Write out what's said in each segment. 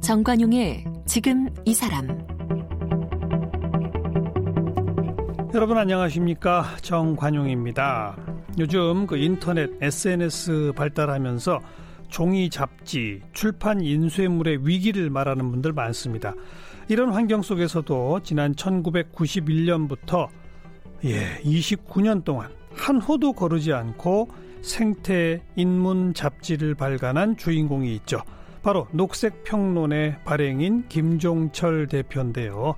정관용의 지금 이 사람 여러분 안녕하십니까 정관용입니다. 요즘 그 인터넷 SNS 발달하면서 종이 잡지, 출판 인쇄물의 위기를 말하는 분들 많습니다. 이런 환경 속에서도 지난 1991년부터 예, 29년 동안 한 호도 거르지 않고 생태 인문 잡지를 발간한 주인공이 있죠. 바로 녹색 평론의 발행인 김종철 대표인데요.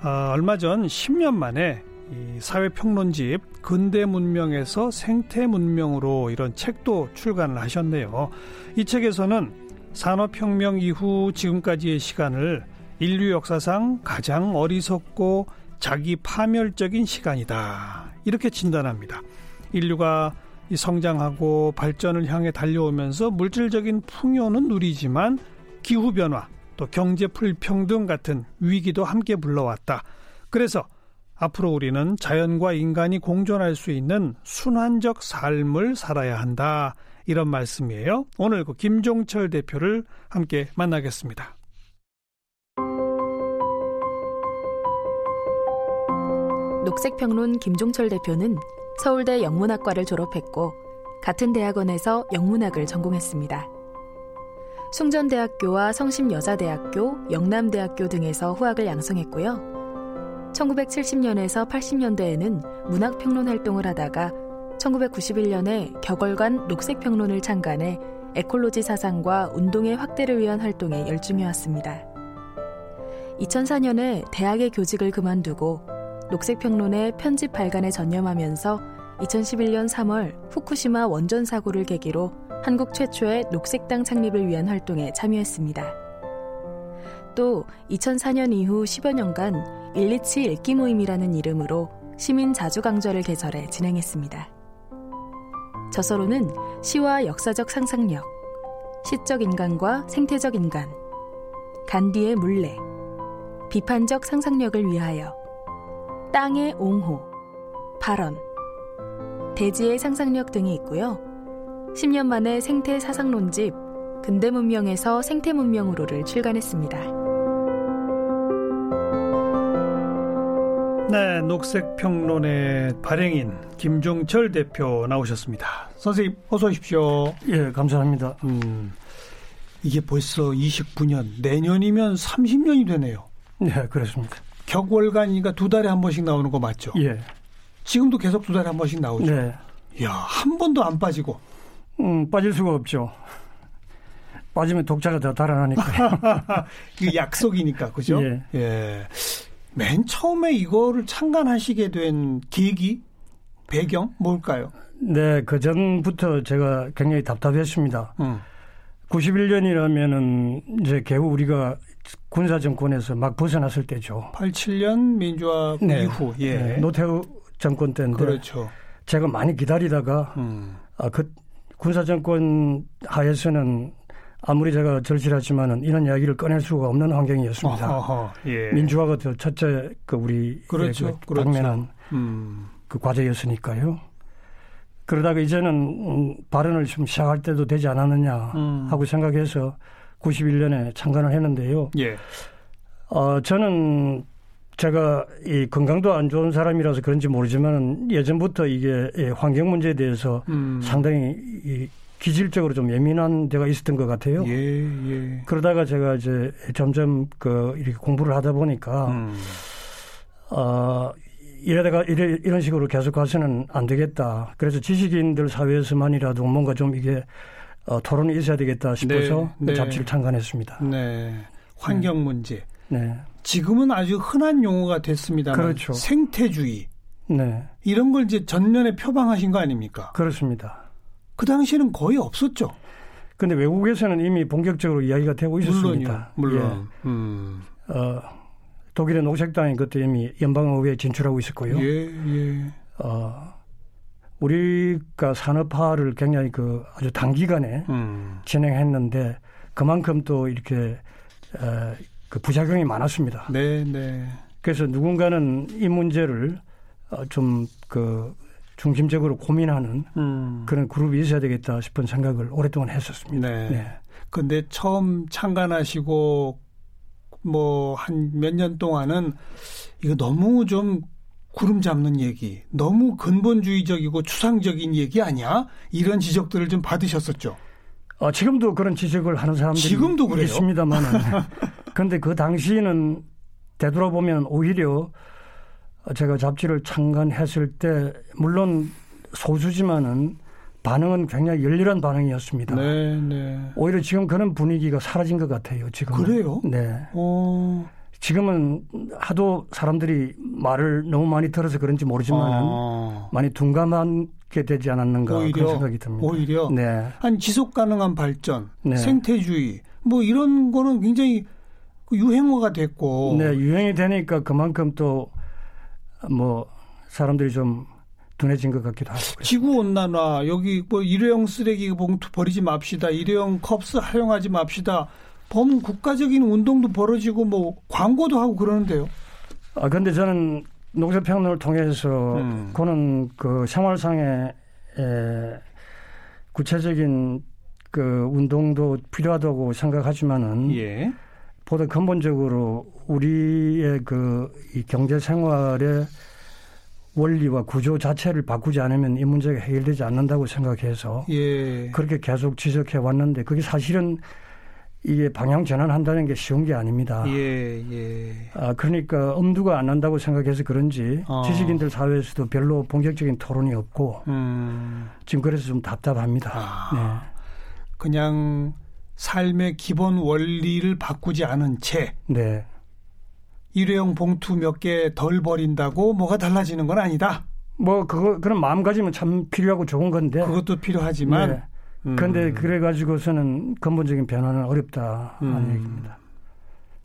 아, 얼마 전 10년 만에 이 사회평론집 근대 문명에서 생태 문명으로 이런 책도 출간을 하셨네요. 이 책에서는 산업혁명 이후 지금까지의 시간을 인류 역사상 가장 어리석고 자기 파멸적인 시간이다. 이렇게 진단합니다. 인류가 이 성장하고 발전을 향해 달려오면서 물질적인 풍요는 누리지만 기후 변화 또 경제 불평등 같은 위기도 함께 불러왔다. 그래서 앞으로 우리는 자연과 인간이 공존할 수 있는 순환적 삶을 살아야 한다. 이런 말씀이에요. 오늘 그 김종철 대표를 함께 만나겠습니다. 녹색평론 김종철 대표는 서울대 영문학과를 졸업했고 같은 대학원에서 영문학을 전공했습니다. 숭전대학교와 성심여자대학교, 영남대학교 등에서 후학을 양성했고요. 1970년에서 80년대에는 문학평론 활동을 하다가 1991년에 격월간 녹색평론을 창간해 에콜로지 사상과 운동의 확대를 위한 활동에 열중해 왔습니다. 2004년에 대학의 교직을 그만두고 녹색평론의 편집 발간에 전념하면서 2011년 3월 후쿠시마 원전 사고를 계기로 한국 최초의 녹색당 창립을 위한 활동에 참여했습니다. 또 2004년 이후 10여 년간 일리치 읽기 모임이라는 이름으로 시민 자주 강좌를 개설해 진행했습니다. 저서로는 시와 역사적 상상력, 시적 인간과 생태적 인간, 간디의 물레, 비판적 상상력을 위하여, 땅의 옹호, 발언, 대지의 상상력 등이 있고요. 10년 만에 생태 사상론집 근대 문명에서 생태 문명으로를 출간했습니다. 네, 녹색 평론의 발행인 김종철 대표 나오셨습니다. 선생님 어서 오십시오. 예, 감사합니다. 음, 이게 벌써 29년, 내년이면 30년이 되네요. 네, 그렇습니다. 격월간이니까 두 달에 한 번씩 나오는 거 맞죠? 예. 지금도 계속 두 달에 한 번씩 나오죠. 네. 이야, 한 번도 안 빠지고. 음, 빠질 수가 없죠. 빠지면 독자가 더 달아나니까요. 이 약속이니까, 그죠? 예. 예. 맨 처음에 이거를 창간하시게 된 계기, 배경, 뭘까요? 네, 그 전부터 제가 굉장히 답답했습니다. 음. 91년이라면은 이제 개우 우리가 군사 정권에서 막 벗어났을 때죠. 87년 민주화 네. 이후, 예. 네, 노태우 정권 때인데 그렇죠. 제가 많이 기다리다가 음. 아, 그 군사 정권 하에서는 아무리 제가 절실하지만은 이런 이야기를 꺼낼 수가 없는 환경이었습니다. 어허, 예. 민주화가 더 첫째 그 우리 그렇죠, 그 그렇죠. 당면한 음. 그 과제였으니까요. 그러다가 이제는 음, 발언을 좀 시작할 때도 되지 않았느냐 음. 하고 생각해서 91년에 창간을 했는데요. 예. 어, 저는 제가 이 건강도 안 좋은 사람이라서 그런지 모르지만 예전부터 이게 이 환경 문제에 대해서 음. 상당히 이 기질적으로 좀 예민한 데가 있었던 것 같아요. 예, 예. 그러다가 제가 이제 점점 그 이렇게 공부를 하다 보니까 음. 어 이러다가 이래, 이런 식으로 계속 가서는 안 되겠다. 그래서 지식인들 사회에서만이라도 뭔가 좀 이게 어, 토론이 있어야 되겠다 싶어서 네, 네. 잡지를 창간했습니다. 네. 환경 문제. 네, 지금은 아주 흔한 용어가 됐습니다만 그렇죠. 생태주의 네, 이런 걸 이제 전면에 표방하신 거 아닙니까? 그렇습니다. 그 당시에는 거의 없었죠. 근데 외국에서는 이미 본격적으로 이야기가 되고 있었습니다. 물론요. 물론. 음. 예. 어, 독일의 녹색당이 그때 이미 연방의회에 진출하고 있었고요. 예, 예. 어, 우리가 산업화를 굉장히 그 아주 단기간에 음. 진행했는데 그만큼 또 이렇게 어, 그 부작용이 많았습니다. 네, 네. 그래서 누군가는 이 문제를 어, 좀그 중심적으로 고민하는 음. 그런 그룹이 있어야 되겠다 싶은 생각을 오랫동안 했었습니다. 네. 네. 근데 처음 창간하시고 뭐 한 몇 년 동안은 이거 너무 좀 구름 잡는 얘기, 너무 근본주의적이고 추상적인 얘기 아니야? 이런 지적들을 좀 받으셨었죠. 어, 지금도 그런 지적을 하는 사람들이 지금도 그래요? 있습니다만, 그런데 그 당시에는 되돌아보면 오히려 제가 잡지를 창간했을 때 물론 소수지만은 반응은 굉장히 열렬한 반응이었습니다. 네, 네. 오히려 지금 그런 분위기가 사라진 것 같아요. 지금 그래요? 네. 오. 지금은 하도 사람들이 말을 너무 많이 들어서 그런지 모르지만 아. 많이 둔감하게 되지 않았는가 오히려, 그런 생각이 듭니다. 오히려 네. 한 지속 가능한 발전, 네. 생태주의 뭐 이런 거는 굉장히 유행어가 됐고 네, 유행이 되니까 그만큼 또 뭐 사람들이 좀 둔해진 것 같기도 하고. 지구 온난화 여기 뭐 일회용 쓰레기 봉투 버리지 맙시다. 일회용 컵스 활용하지 맙시다. 범국가적인 운동도 벌어지고 뭐 광고도 하고 그러는데요. 아 근데 저는 농사평론을 통해서 음. 그는 그 생활상의 에, 구체적인 그 운동도 필요하다고 생각하지만은 예. 보다 근본적으로 우리의 그 이 경제 생활의 원리와 구조 자체를 바꾸지 않으면 이 문제가 해결되지 않는다고 생각해서 예. 그렇게 계속 지적해 왔는데 그게 사실은 이게 방향 전환한다는 게 쉬운 게 아닙니다. 예, 예. 아, 그러니까 엄두가 안 난다고 생각해서 그런지 어. 지식인들 사회에서도 별로 본격적인 토론이 없고 음. 지금 그래서 좀 답답합니다. 아. 네. 그냥 삶의 기본 원리를 바꾸지 않은 채 네. 일회용 봉투 몇 개 덜 버린다고 뭐가 달라지는 건 아니다. 뭐 그거 그런 마음가짐은 참 필요하고 좋은 건데 그것도 필요하지만 네. 음. 그런데 그래 가지고서는 근본적인 변화는 어렵다 하는 음. 얘기입니다.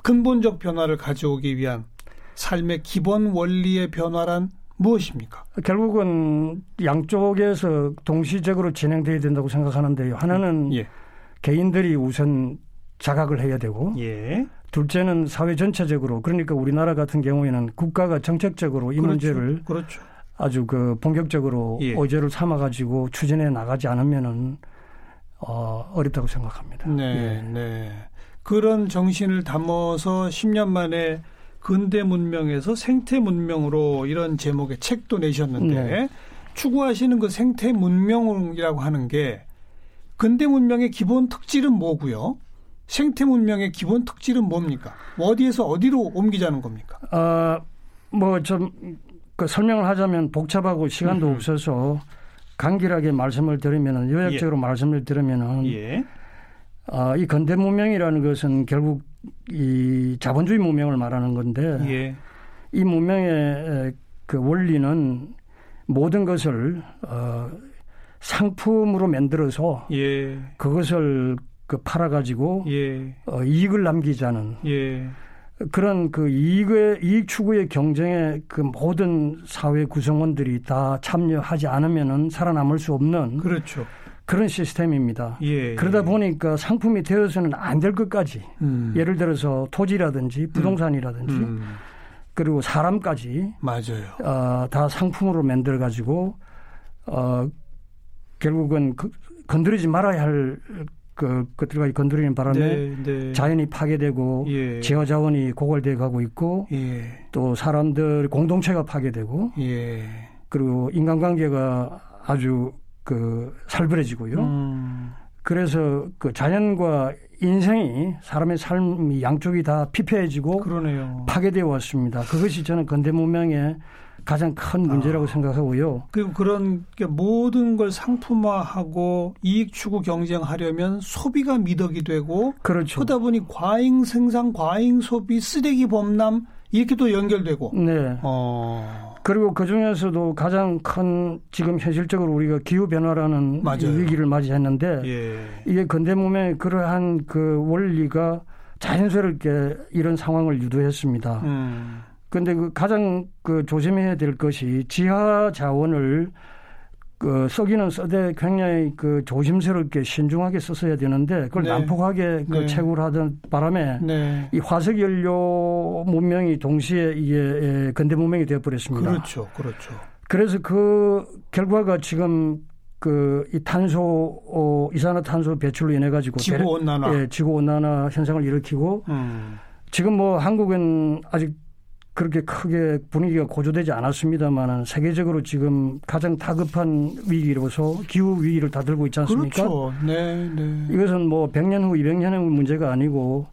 근본적 변화를 가져오기 위한 삶의 기본 원리의 변화란 무엇입니까? 결국은 양쪽에서 동시적으로 진행돼야 된다고 생각하는데요. 하나는 예. 개인들이 우선 자각을 해야 되고 예. 둘째는 사회 전체적으로 그러니까 우리나라 같은 경우에는 국가가 정책적으로 이 그렇죠. 문제를 그렇죠. 아주 그 본격적으로 예. 의제를 삼아 가지고 추진해 나가지 않으면은 어, 어렵다고 생각합니다. 네, 예. 네. 그런 정신을 담아서 10년 만에 근대 문명에서 생태 문명으로 이런 제목의 책도 내셨는데 네. 추구하시는 그 생태 문명이라고 하는 게 근대 문명의 기본 특질은 뭐고요? 생태 문명의 기본 특질은 뭡니까? 어디에서 어디로 옮기자는 겁니까? 아, 뭐좀 그 설명을 하자면 복잡하고 시간도 음. 없어서 간결하게 말씀을 드리면은 요약적으로 예. 말씀을 드리면은 예. 아, 이 근대 문명이라는 것은 결국 이 자본주의 문명을 말하는 건데 예. 이 문명의 그 원리는 모든 것을 어, 상품으로 만들어서 예. 그것을 그 팔아가지고 예. 어, 이익을 남기자는 예. 그런 그 이익의 이익 추구의 경쟁에 그 모든 사회 구성원들이 다 참여하지 않으면은 살아남을 수 없는 그렇죠. 그런 시스템입니다. 예, 그러다 예. 보니까 상품이 되어서는 안 될 것까지 음. 예를 들어서 토지라든지 부동산이라든지 음. 그리고 사람까지 맞아요. 어, 다 상품으로 만들어 가지고 어, 결국은 그, 건드리지 말아야 할 그, 것들과 건드리는 바람에 네, 네. 자연이 파괴되고 예. 지하 자원이 고갈돼 가고 있고 예. 또 사람들 공동체가 파괴되고 예. 그리고 인간관계가 아주 그 살벌해지고요. 음. 그래서 그 자연과 인생이 사람의 삶이 양쪽이 다 피폐해지고 그러네요. 파괴되어 왔습니다. 그것이 저는 근대 문명의 가장 큰 문제라고 아. 생각하고요. 그리고 그런 모든 걸 상품화하고 이익 추구 경쟁하려면 소비가 미덕이 되고 그렇죠. 그러다 보니 과잉 생산, 과잉 소비, 쓰레기 범람 이렇게 또 연결되고. 네. 어. 그리고 그 중에서도 가장 큰 지금 현실적으로 우리가 기후 변화라는 위기를 맞이했는데 예. 이게 근대 문명의 그러한 그 원리가 자연스럽게 이런 상황을 유도했습니다. 음. 근데 그 가장 그 조심해야 될 것이 지하 자원을 그 쓰기는 써되 굉장히 그 조심스럽게 신중하게 썼어야 되는데 그걸 네. 난폭하게 그 네. 채굴 하던 바람에 네. 이 화석 연료 문명이 동시에 이게 근대 문명이 되어 버렸습니다. 그렇죠. 그렇죠. 그래서 그 결과가 지금 그 이 탄소 어, 이산화탄소 배출로 인해 가지고 지구 온난화 예, 지구 온난화 현상을 일으키고 음. 지금 뭐 한국은 아직 그렇게 크게 분위기가 고조되지 않았습니다만은 세계적으로 지금 가장 다급한 위기로서 기후 위기를 다 들고 있지 않습니까? 그렇죠. 네, 네. 이것은 뭐 100년 후, 200년 후 문제가 아니고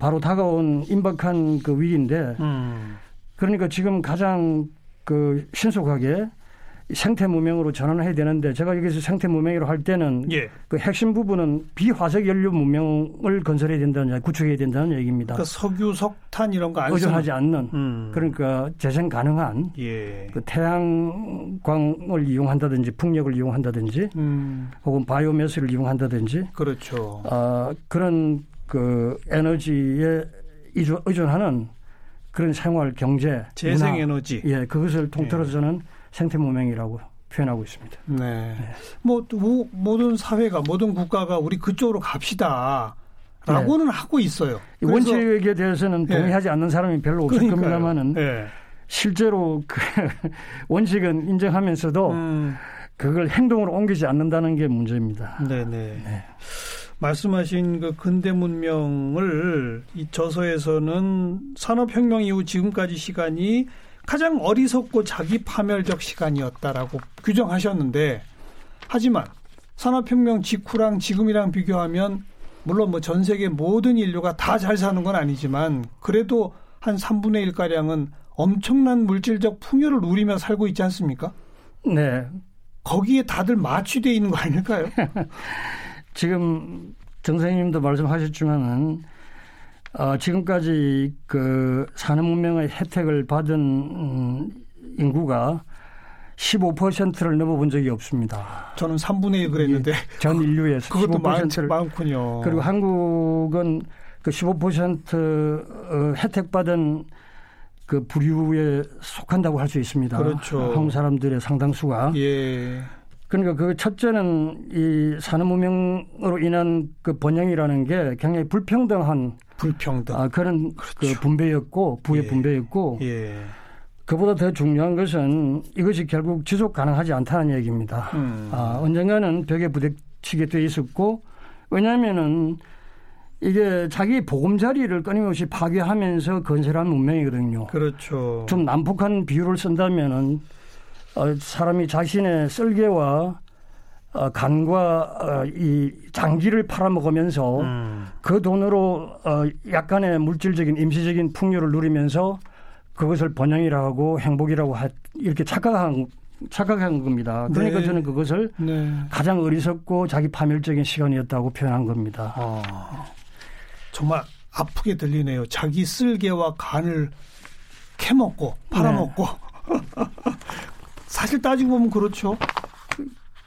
바로 다가온 임박한 그 위기인데 음. 그러니까 지금 가장 그 신속하게 생태 문명으로 전환을 해야 되는데 제가 여기서 생태 문명으로 할 때는 예. 그 핵심 부분은 비화석 연료 문명을 건설해야 된다는 구축해야 된다는 얘기입니다. 그러니까 석유, 석탄 이런 거 의존하지 않는 음. 그러니까 재생 가능한 예. 그 태양광을 이용한다든지 풍력을 이용한다든지 음. 혹은 바이오매스를 이용한다든지 그렇죠. 어, 그런 그 에너지에 의존하는 그런 생활 경제 재생 에너지 예 그것을 통틀어서 는 예. 생태 문명이라고 표현하고 있습니다. 네. 네. 뭐 모든 사회가 모든 국가가 우리 그쪽으로 갑시다. 라고는 네. 하고 있어요. 원칙에 대해서는 네. 동의하지 네. 않는 사람이 별로 없을. 겁니다만은 네. 실제로 그 원칙은 인정하면서도 음. 그걸 행동으로 옮기지 않는다는 게 문제입니다. 네네. 네. 말씀하신 그 근대 문명을 이 저서에서는 산업혁명 이후 지금까지 시간이 가장 어리석고 자기 파멸적 시간이었다라고 규정하셨는데 하지만 산업혁명 직후랑 지금이랑 비교하면 물론 뭐 전 세계 모든 인류가 다 잘 사는 건 아니지만 그래도 한 3분의 1 가량은 엄청난 물질적 풍요를 누리며 살고 있지 않습니까? 네. 거기에 다들 마취돼 있는 거 아닐까요? 지금 정 선생님도 말씀하셨지만은 어, 지금까지 그 산업문명의 혜택을 받은 음, 인구가 15%를 넘어본 적이 없습니다. 저는 3분의 1 그랬는데 예, 전 인류에서 그것도 15%를 많 군요. 그리고 한국은 그 15% 어, 혜택받은 그 부류에 속한다고 할 수 있습니다. 그렇죠. 한국 사람들의 상당수가. 예. 그러니까 그 첫째는 이 산업문명으로 인한 그 번영이라는 게 굉장히 불평등한 불평등. 아, 그런 그 그렇죠. 그 분배였고 부의 예. 분배였고 예. 그보다 더 중요한 것은 이것이 결국 지속 가능하지 않다는 얘기입니다. 음. 아, 언젠가는 벽에 부딪히게 돼 있었고 왜냐하면은 이게 자기 보금자리를 끊임없이 파괴하면서 건설한 문명이거든요. 그렇죠. 좀 난폭한 비유를 쓴다면은 어, 사람이 자신의 쓸개와 어, 간과 어, 이 장기를 팔아먹으면서 음. 그 돈으로 어, 약간의 물질적인 임시적인 풍요를 누리면서 그것을 번영이라고 행복이라고 하, 이렇게 착각한 착각한 겁니다. 그러니까 네. 저는 그것을 네. 가장 어리석고 자기 파멸적인 시간이었다고 표현한 겁니다. 어. 정말 아프게 들리네요. 자기 쓸개와 간을 캐먹고 팔아먹고 네. 사실 따지고 보면 그렇죠.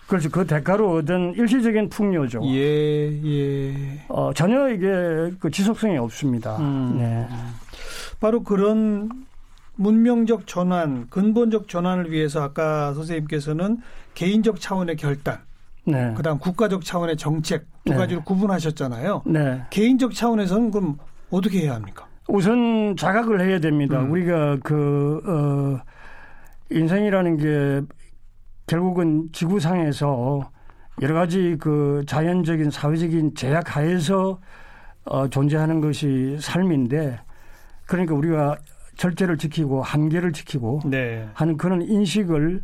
그렇죠. 그 대가로 얻은 일시적인 풍요죠. 예, 예. 어, 전혀 이게 그 지속성이 없습니다. 음. 네. 바로 그런 문명적 전환, 근본적 전환을 위해서 아까 선생님께서는 개인적 차원의 결단, 네. 그다음 국가적 차원의 정책 두 네. 가지를 구분하셨잖아요. 네. 개인적 차원에서는 그럼 어떻게 해야 합니까? 우선 자각을 해야 됩니다. 음. 우리가 그 어, 인생이라는 게 결국은 지구상에서 여러 가지 그 자연적인 사회적인 제약 하에서 어, 존재하는 것이 삶인데 그러니까 우리가 절제를 지키고 한계를 지키고 네. 하는 그런 인식을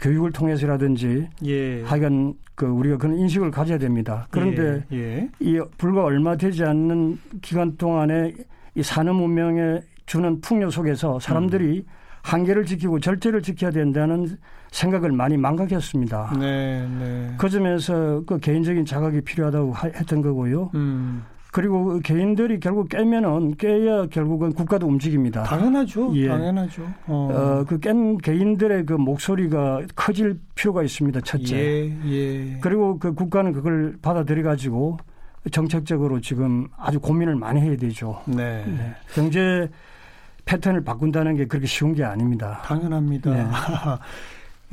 교육을 통해서라든지 예. 하여간 그 우리가 그런 인식을 가져야 됩니다. 그런데 예. 예. 이 불과 얼마 되지 않는 기간 동안에 이 산업 문명에 주는 풍요 속에서 사람들이 음. 한계를 지키고 절제를 지켜야 된다는 생각을 많이 망각했습니다. 네, 네. 그 점에서 그 개인적인 자각이 필요하다고 했던 거고요. 음. 그리고 그 개인들이 결국 깨면은 깨야 결국은 국가도 움직입니다. 당연하죠. 예. 당연하죠. 어. 어, 그깬 개인들의 그 목소리가 커질 필요가 있습니다. 첫째. 예, 예. 그리고 그 국가는 그걸 받아들여 가지고 정책적으로 지금 아주 고민을 많이 해야 되죠. 네. 네. 경제 패턴을 바꾼다는 게 그렇게 쉬운 게 아닙니다. 당연합니다. 네.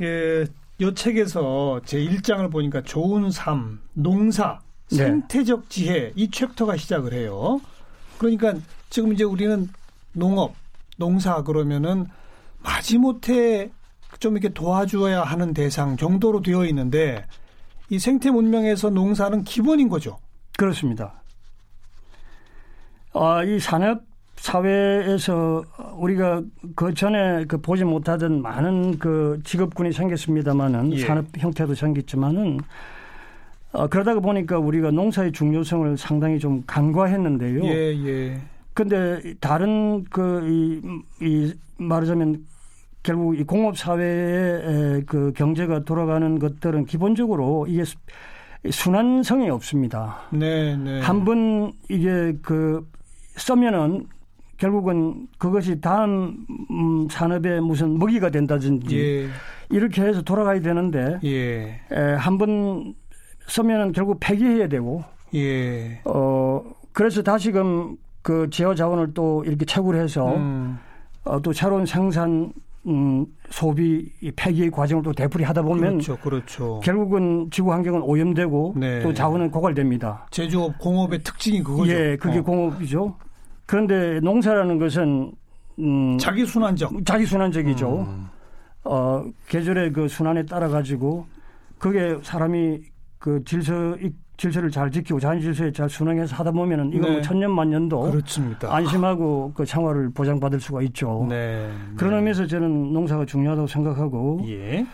예, 요 책에서 제 1장을 보니까 좋은 삶, 농사, 네. 생태적 지혜 이 챕터가 시작을 해요. 그러니까 지금 이제 우리는 농업, 농사 그러면은 마지못해 좀 이렇게 도와줘야 하는 대상 정도로 되어 있는데 이 생태 문명에서 농사는 기본인 거죠. 그렇습니다. 아, 이 산업 사회에서 우리가 그 전에 그 보지 못하던 많은 그 직업군이 생겼습니다마는 예. 산업 형태도 생겼지만은 어, 그러다가 보니까 우리가 농사의 중요성을 상당히 좀 간과했는데요. 예, 예. 근데 다른 그, 이, 이 말하자면 결국 이 공업 사회의 그 경제가 돌아가는 것들은 기본적으로 이게 순환성이 없습니다. 네, 네. 한번 이게 그 쓰면은 결국은 그것이 다음 음, 산업에 무슨 먹이가 된다든지 예. 이렇게 해서 돌아가야 되는데 예. 한번 쓰면은 결국 폐기해야 되고 예. 어 그래서 다시금 그 제어 자원을 또 이렇게 채굴 해서 음. 어, 또 새로운 생산 음, 소비 폐기 과정을 또 되풀이 하다 보면 그렇죠, 그렇죠. 결국은 지구 환경은 오염되고 네. 또 자원은 고갈됩니다. 제조업 공업의 특징이 그거죠. 예, 그게 어. 공업이죠. 그런데 농사라는 것은 음, 자기 순환적, 자기 순환적이죠. 음. 어, 계절의 그 순환에 따라 가지고 그게 사람이 그 질서 질서를 잘 지키고 자연 질서에 잘 순응해서 하다 보면은 이거 뭐 네. 뭐 천년 만년도 그렇습니다. 안심하고 그 생활을 보장받을 수가 있죠. 네. 그런 네. 의미에서 저는 농사가 중요하다고 생각하고 예.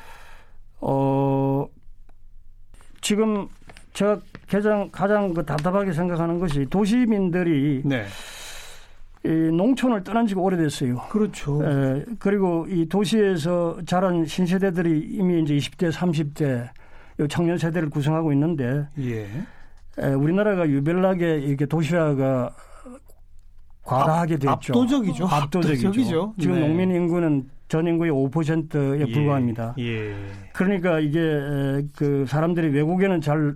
어 지금 제가 가장 가장 그 답답하게 생각하는 것이 도시민들이 네. 이 농촌을 떠난 지가 오래됐어요. 그렇죠. 에, 그리고 이 도시에서 자란 신세대들이 이미 이제 20대, 30대 청년 세대를 구성하고 있는데 예. 에, 우리나라가 유별나게 이렇게 도시화가 과다하게 됐죠. 압도적이죠. 압도적이죠. 압도적이죠. 지금 네. 농민 인구는 전 인구의 5%에 예. 불과합니다. 예. 그러니까 이게 그 사람들이 외국에는 잘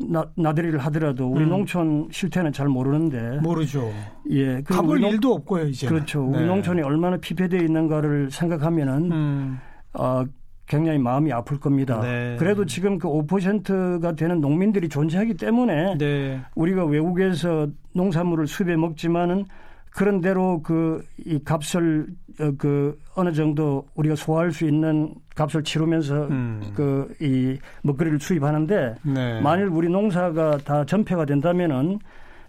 나, 나들이를 하더라도 우리 음. 농촌 실태는 잘 모르는데 모르죠. 예, 가볼 일도 없고요 이제. 그렇죠. 네. 우리 농촌이 얼마나 피폐되어 있는가를 생각하면은 음. 어, 굉장히 마음이 아플 겁니다. 네. 그래도 지금 그 5%가 되는 농민들이 존재하기 때문에 네. 우리가 외국에서 농산물을 수입해 먹지만은 그런 대로 그 이 값을 어, 그 어느 정도 우리가 소화할 수 있는 값을 치르면서 음. 그이 먹거리를 수입하는데 네. 만일 우리 농사가 다 전폐가 된다면은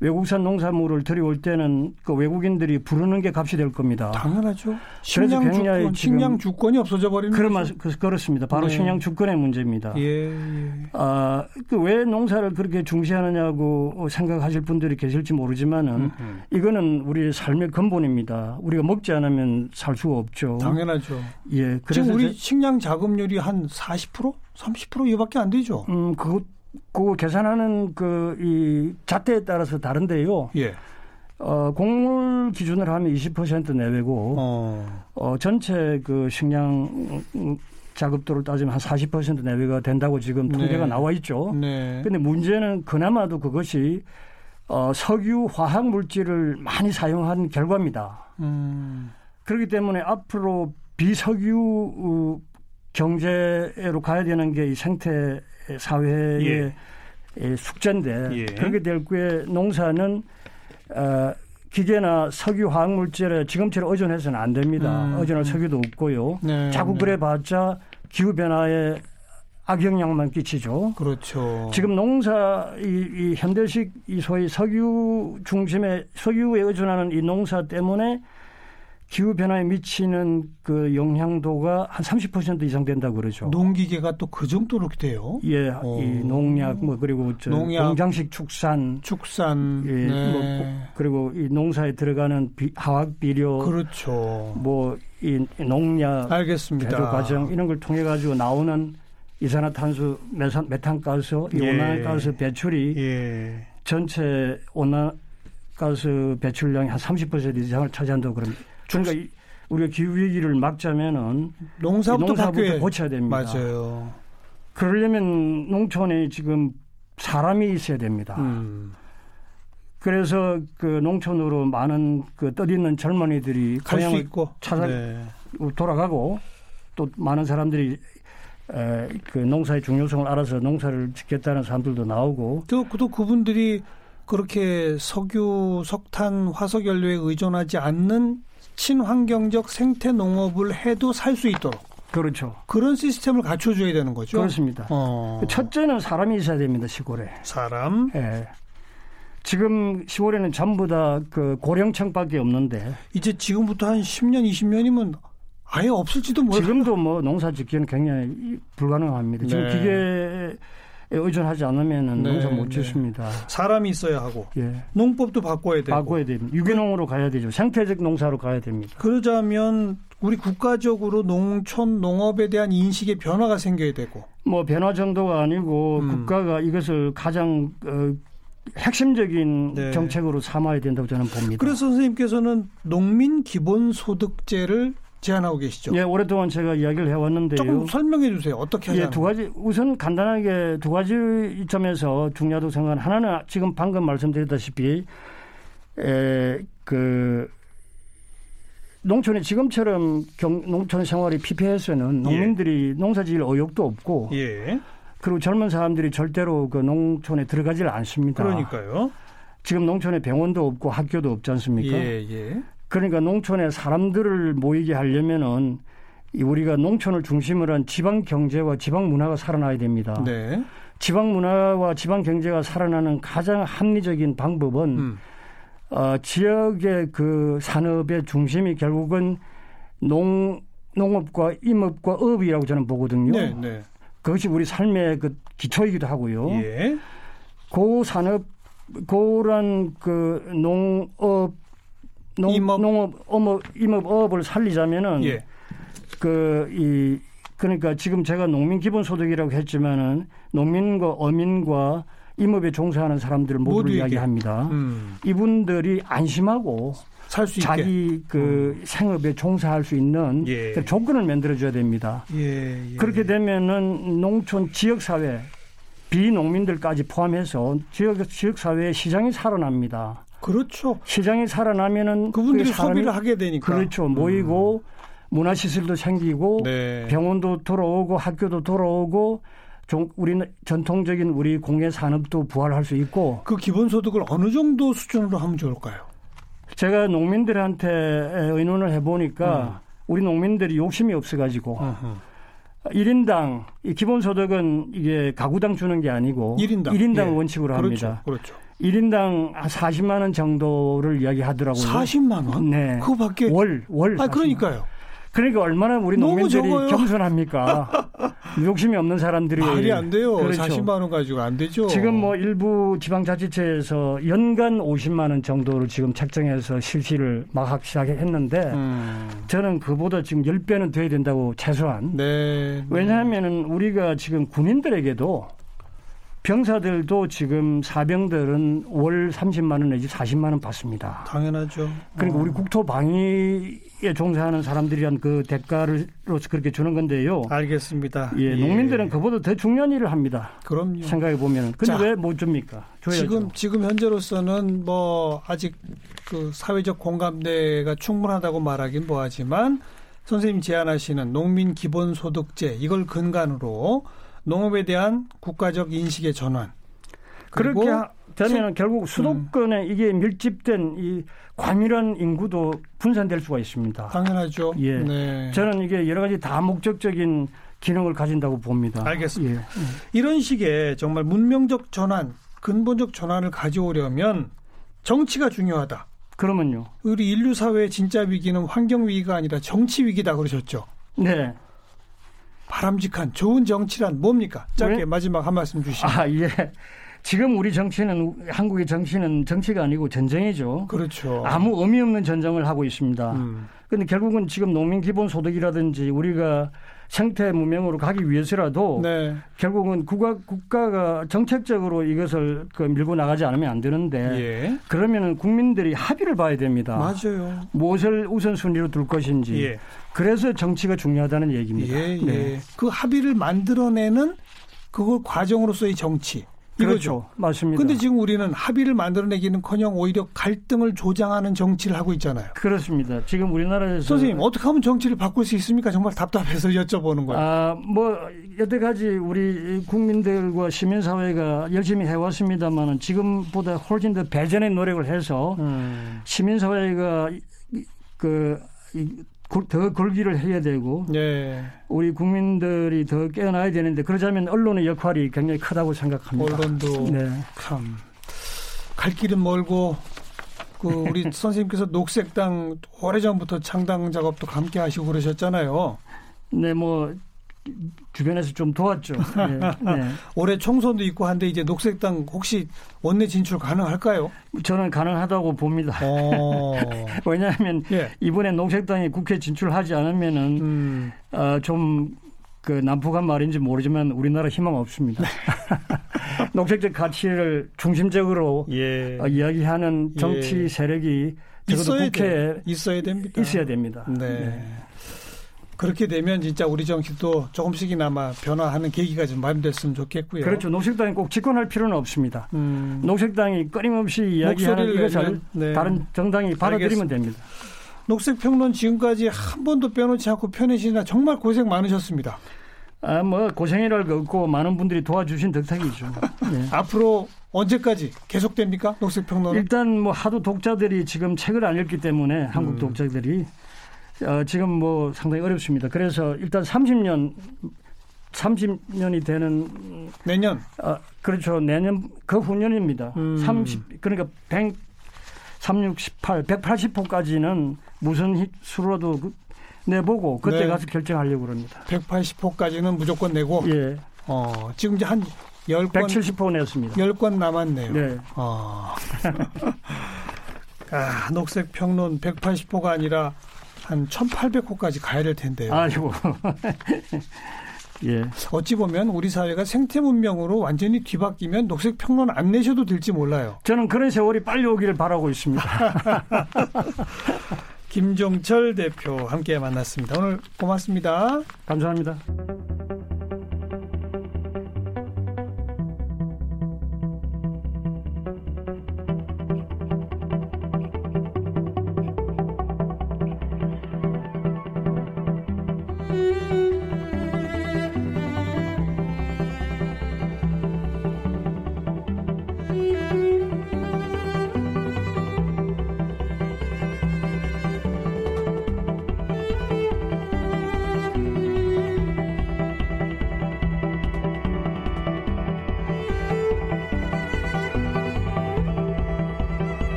외국산 농산물을 들여올 때는 그 외국인들이 부르는 게 값이 될 겁니다. 당연하죠. 식량 주권, 식량 주권이 없어져 버리는 그런 말, 그, 그렇습니다. 바로 네. 식량 주권의 문제입니다. 예, 예. 아, 그 왜 농사를 그렇게 중시하느냐고 생각하실 분들이 계실지 모르지만은 음흠. 이거는 우리의 삶의 근본입니다. 우리가 먹지 않으면 살 수가 없죠. 당연하죠. 예. 그래서 지금 우리 식량 자급률이 한 40%? 30% 이밖에 안 되죠. 음, 그것 그 계산하는 그 이 잣대에 따라서 다른데요. 예. 어, 곡물 기준으로 하면 20% 내외고, 어. 어, 전체 그 식량 자급도를 따지면 한 40% 내외가 된다고 지금 통계가 네. 나와 있죠. 네. 근데 문제는 그나마도 그것이 어, 석유 화학 물질을 많이 사용한 결과입니다. 음. 그렇기 때문에 앞으로 비석유 어, 경제로 가야 되는 게 이 생태 사회의 예. 숙제인데 예. 그렇게 될 경우에 농사는 어, 기계나 석유 화학 물질에 지금처럼 의존해서는 안 됩니다. 음. 의존할 석유도 없고요. 네, 자꾸 네. 그래봤자 기후 변화에 악영향만 끼치죠. 그렇죠. 지금 농사 이, 이 현대식 이 소위 석유 중심의 석유에 의존하는 이 농사 때문에 기후 변화에 미치는 그 영향도가 한 30% 이상 된다고 그러죠. 농기계가 또 그 정도로 돼요? 예, 오. 이 농약 뭐 그리고 저 농약, 공장식 축산, 축산, 예, 네. 뭐 그리고 이 농사에 들어가는 비, 화학 비료, 그렇죠. 뭐 이 농약, 알겠습니다. 제조 과정 이런 걸 통해 가지고 나오는 이산화탄소, 메산, 메탄가스, 이 예. 온난가스 배출이 예. 전체 온난 가스 배출량의 한30% 이상을 차지한다고 그럽니다. 그러니까 우리가 기후 위기를 막자면은 농사부터, 농사부터 고쳐야 됩니다. 맞아요. 그러려면 농촌에 지금 사람이 있어야 됩니다. 음. 그래서 그 농촌으로 많은 그 뜻있는 젊은이들이 고향을 찾아 네. 돌아가고 또 많은 사람들이 에, 그 농사의 중요성을 알아서 농사를 짓겠다는 사람들도 나오고 또, 또 그분들이 그렇게 석유, 석탄, 화석 연료에 의존하지 않는 친환경적 생태 농업을 해도 살 수 있도록 그렇죠. 그런 시스템을 갖춰줘야 되는 거죠. 그렇습니다. 어. 첫째는 사람이 있어야 됩니다 시골에. 사람. 예. 지금 시골에는 전부 다 그 고령층밖에 없는데 이제 지금부터 한 10년, 20년이면 아예 없을지도 몰라. 지금도 뭐 농사 짓기는 굉장히 불가능합니다. 지금 네. 기계에 의존하지 않으면 네, 농사 못 네. 짓습니다. 사람이 있어야 하고 예. 농법도 바꿔야 되고. 바꿔야 됩니다. 유기농으로 가야 되죠. 생태적 농사로 가야 됩니다. 그러자면 우리 국가적으로 농촌 농업에 대한 인식의 변화가 생겨야 되고. 뭐 변화 정도가 아니고 음. 국가가 이것을 가장 어, 핵심적인 네. 정책으로 삼아야 된다고 저는 봅니다. 그래서 선생님께서는 농민 기본소득제를 제안하고 계시죠. 예, 오랫동안 제가 이야기를 해왔는데요. 조금 설명해 주세요. 어떻게 하냐. 예, 두 가지 우선 간단하게 두 가지 점에서 중요하다고 생각하는 하나는 지금 방금 말씀드렸다시피 에, 그 농촌이 지금처럼 경, 농촌 생활이 피폐해서는 농민들이 농사지을 의욕도 없고 예. 그리고 젊은 사람들이 절대로 그 농촌에 들어가질 않습니다. 그러니까요. 지금 농촌에 병원도 없고 학교도 없지 않습니까? 예, 예. 그러니까 농촌에 사람들을 모이게 하려면은 이 우리가 농촌을 중심으로 한 지방 경제와 지방 문화가 살아나야 됩니다. 네. 지방 문화와 지방 경제가 살아나는 가장 합리적인 방법은 음. 어, 지역의 그 산업의 중심이 결국은 농 농업과 임업과 업이라고 저는 보거든요. 네, 네. 그것이 우리 삶의 그 기초이기도 하고요. 예. 그 산업 그런 그 농업 농, 임업. 농업 어업 임업업을 살리자면은 예. 그이 그러니까 지금 제가 농민 기본소득이라고 했지만은 농민과 어민과 임업에 종사하는 사람들을 모두. 이야기합니다. 음. 이분들이 안심하고 살수 있게. 자기 그 생업에 종사할 수 있는 예. 그 조건을 만들어줘야 됩니다. 예, 예. 그렇게 되면은 농촌 지역 사회 비농민들까지 포함해서 지역 지역 사회의 시장이 살아납니다. 그렇죠. 시장이 살아나면은 그분들이 사람이- 소비를 하게 되니까. 그렇죠 모이고 문화 시설도 생기고 네. 병원도 돌아오고 학교도 돌아오고 종- 우리 전통적인 우리 공예 산업도 부활할 수 있고 그 기본 소득을 어느 정도 수준으로 하면 좋을까요? 제가 농민들한테 의논을 해 보니까 음. 우리 농민들이 욕심이 없어 가지고 어허. 일 1인당 이 기본소득은 이게 가구당 주는 게 아니고 1인당. 일인당 예. 원칙으로 그렇죠. 합니다. 그렇죠. 일 1인당 한 40만 원 정도를 이야기하더라고요. 40만 원? 네. 그거밖에 월, 월. 아 40만. 그러니까요. 그러니까 얼마나 우리 농민들이. 겸손합니까? 욕심이 없는 사람들이 말이 안 돼요. 그렇죠. 40만 원 가지고 안 되죠. 지금 뭐 일부 지방자치체에서 연간 50만 원 정도를 지금 책정해서 실시를 막 시작했는데 음. 저는 그보다 지금 10배는 돼야 된다고 최소한. 네. 왜냐하면은 우리가 지금 군인들에게도 병사들도 지금 사병들은 월 30만 원 내지 40만 원 받습니다. 당연하죠. 그러니까 어. 우리 국토 방위에 종사하는 사람들이란 그 대가로서 그렇게 주는 건데요. 알겠습니다. 예, 농민들은 그보다 더 중요한 일을 합니다. 그럼요. 생각해 보면은. 근데 자, 왜못 줍니까? 줘야죠. 지금 지금 현재로서는 뭐 아직 그 사회적 공감대가 충분하다고 말하긴 뭐하지만 선생님 제안하시는 농민 기본소득제 이걸 근간으로 농업에 대한 국가적 인식의 전환 그렇게 하- 되면 결국 수도권에 이게 밀집된 이 과밀한 인구도 분산될 수가 있습니다. 당연하죠. 예. 네. 저는 이게 여러 가지 다 목적적인 기능을 가진다고 봅니다. 알겠습니다. 예. 이런 식의 정말 문명적 전환, 근본적 전환을 가져오려면 정치가 중요하다. 그러면요. 우리 인류 사회의 진짜 위기는 환경 위기가 아니라 정치 위기다 그러셨죠. 네. 바람직한 좋은 정치란 뭡니까? 짧게 왜? 마지막 한 말씀 주시죠. 아, 예. 지금 우리 정치는 한국의 정치는 정치가 아니고 전쟁이죠. 그렇죠. 아무 의미 없는 전쟁을 하고 있습니다. 음. 근데 결국은 지금 농민 기본 소득이라든지 우리가 생태 문명으로 가기 위해서라도 네. 결국은 국가 국가가 정책적으로 이것을 그 밀고 나가지 않으면 안 되는데 예. 그러면은 국민들이 합의를 봐야 됩니다. 맞아요. 무엇을 우선순위로 둘 것인지. 예. 그래서 정치가 중요하다는 얘기입니다. 예, 예. 네. 그 합의를 만들어내는 그걸 과정으로서의 정치. 그렇죠. 맞습니다. 근데 지금 우리는 합의를 만들어내기는커녕 오히려 갈등을 조장하는 정치를 하고 있잖아요. 그렇습니다. 지금 우리나라에서 선생님 어떻게 하면 정치를 바꿀 수 있습니까? 정말 답답해서 여쭤보는 거예요. 아, 뭐 여태까지 우리 국민들과 시민 사회가 열심히 해왔습니다만은 지금보다 훨씬 더 배전의 노력을 해서 음. 시민 사회가 그 더 걸기를 해야 되고 네. 우리 국민들이 더 깨어나야 되는데 그러자면 언론의 역할이 굉장히 크다고 생각합니다. 언론도 네. 참갈 길은 멀고 그 우리 선생님께서 녹색당 오래전부터 창당 작업도 함께 하시고 그러셨잖아요. 네, 뭐 주변에서 좀 도왔죠. 네, 네. 올해 총선도 있고 한데 이제 녹색당 혹시 원내 진출 가능할까요? 저는 가능하다고 봅니다. 어. 왜냐하면 예. 이번에 녹색당이 국회 진출하지 않으면은 음. 어, 좀그 난폭한 말인지 모르지만 우리나라 희망 없습니다. 녹색적 가치를 중심적으로 예. 어, 이야기하는 정치 예. 세력이 적어도 국회에 있어야 됩니다. 있어야 됩니다. 네. 네. 그렇게 되면 진짜 우리 정치도 조금씩이나마 변화하는 계기가 좀 마련됐으면 좋겠고요. 그렇죠. 녹색당이 꼭 집권할 필요는 없습니다. 음. 녹색당이 끊임없이 이야기하는 이것을 네. 다른 정당이 받아들이면 됩니다. 녹색 평론 지금까지 한 번도 빼놓지 않고 편해지나 정말 고생 많으셨습니다. 아, 뭐 고생이랄 거 없고 많은 분들이 도와주신 덕택이죠. 네. 앞으로 언제까지 계속됩니까? 녹색 평론? 일단 뭐 하도 독자들이 지금 책을 안 읽기 때문에 음. 한국 독자들이 어, 지금 뭐 상당히 어렵습니다. 그래서 일단 30년 30년이 되는 내년 어, 그렇죠. 내년 그 후년입니다. 음. 30 그러니까 100 368, 180호까지는 무슨 수로라도 그 내보고 그때 네. 가서 결정하려고 그럽니다. 180호까지는 무조건 내고. 예. 어, 지금 이제 한 10건 170호 냈습니다. 10건 남았네요. 네. 어. 아, 녹색 평론 180호가 아니라 한 1,800호까지 가야 될 텐데요. 아이고. 예. 어찌 보면 우리 사회가 생태 문명으로 완전히 뒤바뀌면 녹색 평론 안 내셔도 될지 몰라요. 저는 그런 세월이 빨리 오기를 바라고 있습니다. 김종철 대표 함께 만났습니다. 오늘 고맙습니다. 감사합니다.